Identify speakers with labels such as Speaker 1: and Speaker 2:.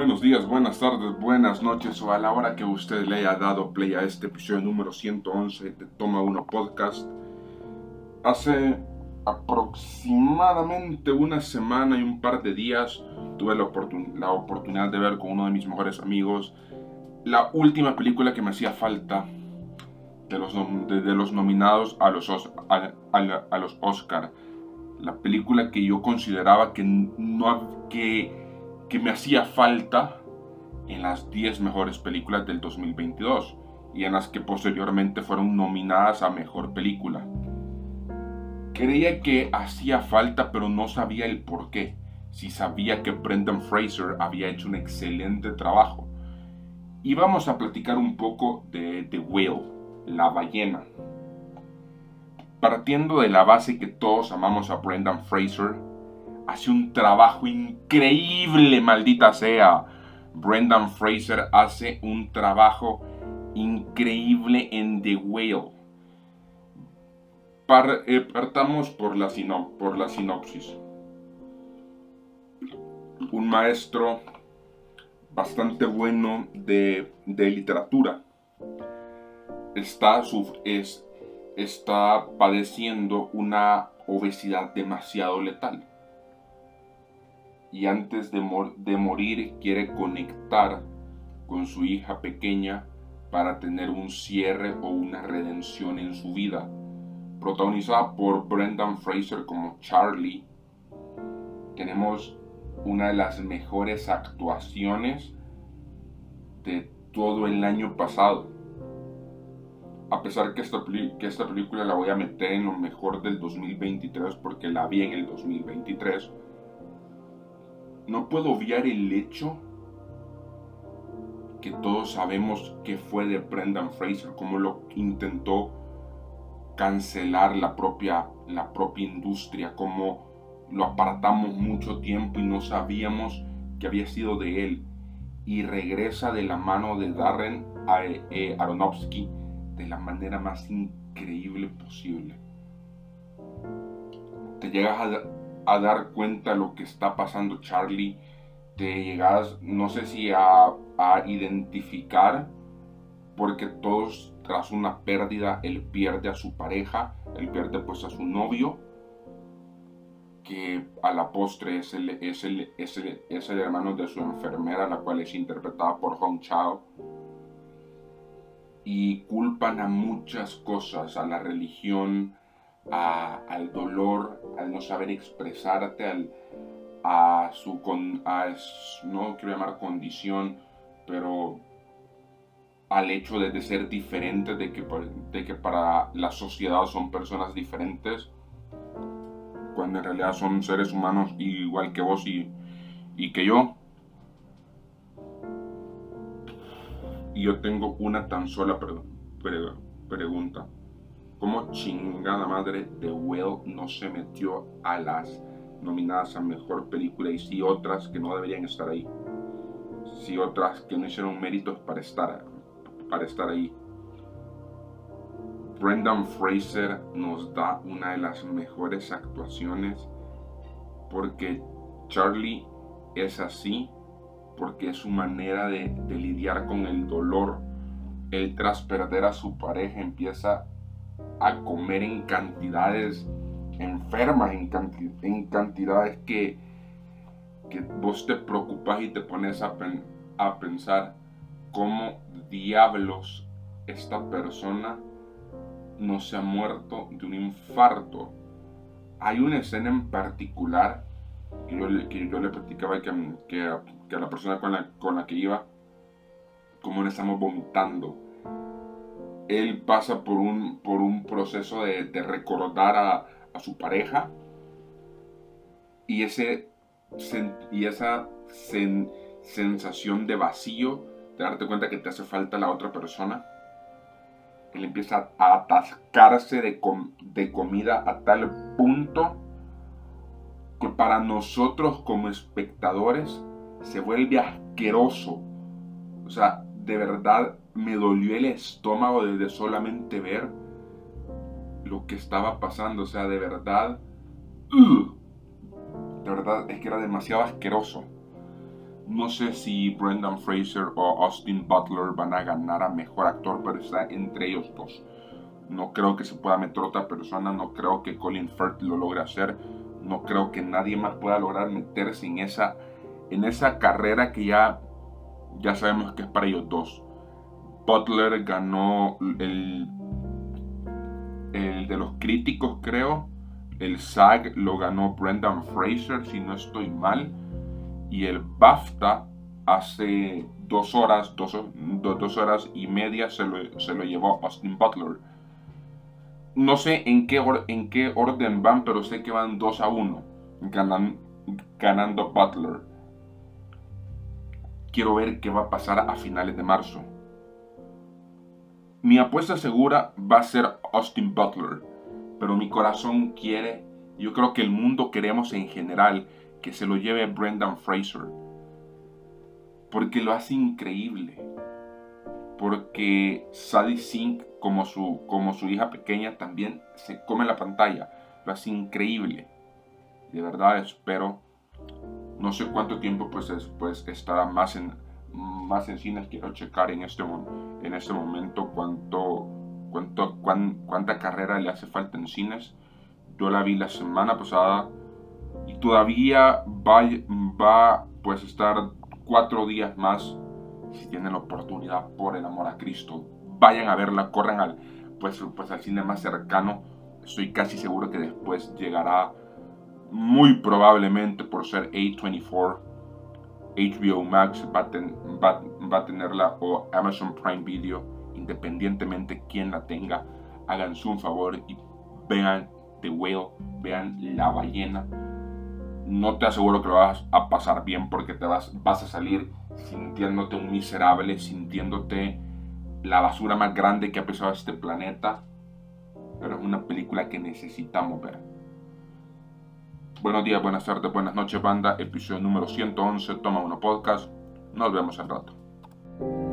Speaker 1: Buenos días, buenas tardes, buenas noches o a la hora que usted le haya dado play a este episodio número 111 de Toma 1 Podcast. Hace aproximadamente una semana y un par de días tuve la, la oportunidad de ver con uno de mis mejores amigos la última película que me hacía falta de los, de, los nominados a los, a, a los Oscar. La película que yo consideraba que, no, que que me hacía falta en las 10 mejores películas del 2022 y en las que posteriormente fueron nominadas a Mejor Película. Creía que hacía falta pero no sabía el por qué. Si sabía que Brendan Fraser había hecho un excelente trabajo. Y vamos a platicar un poco de The Whale, la ballena. Partiendo de la base que todos amamos a Brendan Fraser, hace un trabajo increíble, maldita sea. Brendan Fraser hace un trabajo increíble en The Whale. Eh, partamos por la, por la sinopsis. Un maestro bastante bueno de, literatura está, es, está padeciendo una obesidad demasiado letal y antes de, morir quiere conectar con su hija pequeña para tener un cierre o una redención en su vida. Protagonizada por Brendan Fraser como Charlie, tenemos una de las mejores actuaciones de todo el año pasado. A pesar que esta, que esta película la voy a meter en lo mejor del 2023 porque la vi en el 2023 no puedo obviar el hecho que todos sabemos que fue de Brendan Fraser, cómo lo intentó cancelar la propia, la propia industria, cómo lo apartamos mucho tiempo y no sabíamos que había sido de él. Y regresa de la mano de Darren eh, Aronofsky de la manera más increíble posible. Te llegas a a dar cuenta lo que está pasando Charlie, te llegas, no sé si a, identificar, porque todos tras una pérdida, él pierde a su pareja, él pierde pues a su novio, que a la postre es el, es el, es el, es el hermano de su enfermera, la cual es interpretada por Hong Chao. Y culpan a muchas cosas, a la religión, al dolor, al no saber expresarte, al, a su, con, no quiero llamar condición, pero al hecho de, ser diferente, de que, para la sociedad son personas diferentes, cuando en realidad son seres humanos igual que vos y, que yo. Y yo tengo una tan sola pregunta. ¿Cómo chingada madre The Well no se metió a las nominadas a mejor película y si otras que no deberían estar ahí? Si otras que no hicieron méritos para estar, para estar ahí. Brendan Fraser nos da una de las mejores actuaciones porque Charlie es así, porque es su manera de, lidiar con el dolor. Él tras perder a su pareja empieza a comer en cantidades enfermas, en, en cantidades que, que, vos te preocupas y te pones a, a pensar cómo diablos esta persona no se ha muerto de un infarto. Hay una escena en particular que yo, que yo le platicaba que, que, a la persona con la, con la que iba, como le estamos vomitando él pasa por un, por un proceso de, recordar a, su pareja y, ese, y esa sensación de vacío, de darte cuenta que te hace falta la otra persona. Él empieza a atascarse de, de comida a tal punto que para nosotros como espectadores se vuelve asqueroso. O sea, de verdad me dolió el estómago desde solamente ver lo que estaba pasando. O sea, de verdad, de verdad es que era demasiado asqueroso. No sé si Brendan Fraser o Austin Butler van a ganar a mejor actor, pero está entre ellos dos. No creo que se pueda meter otra persona, no creo que Colin Firth lo logre hacer, no creo que nadie más pueda lograr meterse en esa, en esa carrera que ya, ya sabemos que es para ellos dos. Butler ganó el, el de los críticos, creo. El SAG lo ganó Brendan Fraser, si no estoy mal. Y el BAFTA hace dos horas, dos, dos horas y media se lo, se lo llevó Austin Butler. No sé en qué, en qué orden van, pero sé que van 2 a 1 ganando Butler. Quiero ver qué va a pasar a finales de marzo. Mi apuesta segura va a ser Austin Butler, pero mi corazón quiere, yo creo que el mundo queremos en general, que se lo lleve Brendan Fraser. Porque lo hace increíble porque Sadie Sink, como su, como su hija pequeña, también se come la pantalla. Lo hace increíble. De verdad espero, no sé cuánto tiempo pues, después estará más en, más en cines. Quiero checar en este, en este momento cuánto, cuánto, cuánta carrera le hace falta en cines. Yo la vi la semana pasada y todavía va, va pues estar cuatro días más si tienen la oportunidad, por el amor a Cristo, vayan a verla, corran al, pues, pues al cine más cercano. Estoy casi seguro que después llegará, muy probablemente por ser A24, HBO Max va a, a tenerla o Amazon Prime Video, independientemente quién la tenga, háganse un favor y vean The Whale, vean La Ballena. No te aseguro que lo vas a pasar bien porque te vas, vas a salir sintiéndote un miserable, sintiéndote la basura más grande que ha pisado este planeta. Pero es una película que necesitamos ver. Buenos días, buenas tardes, buenas noches, banda. Episodio número 111, Toma Uno Podcast. Nos vemos al rato.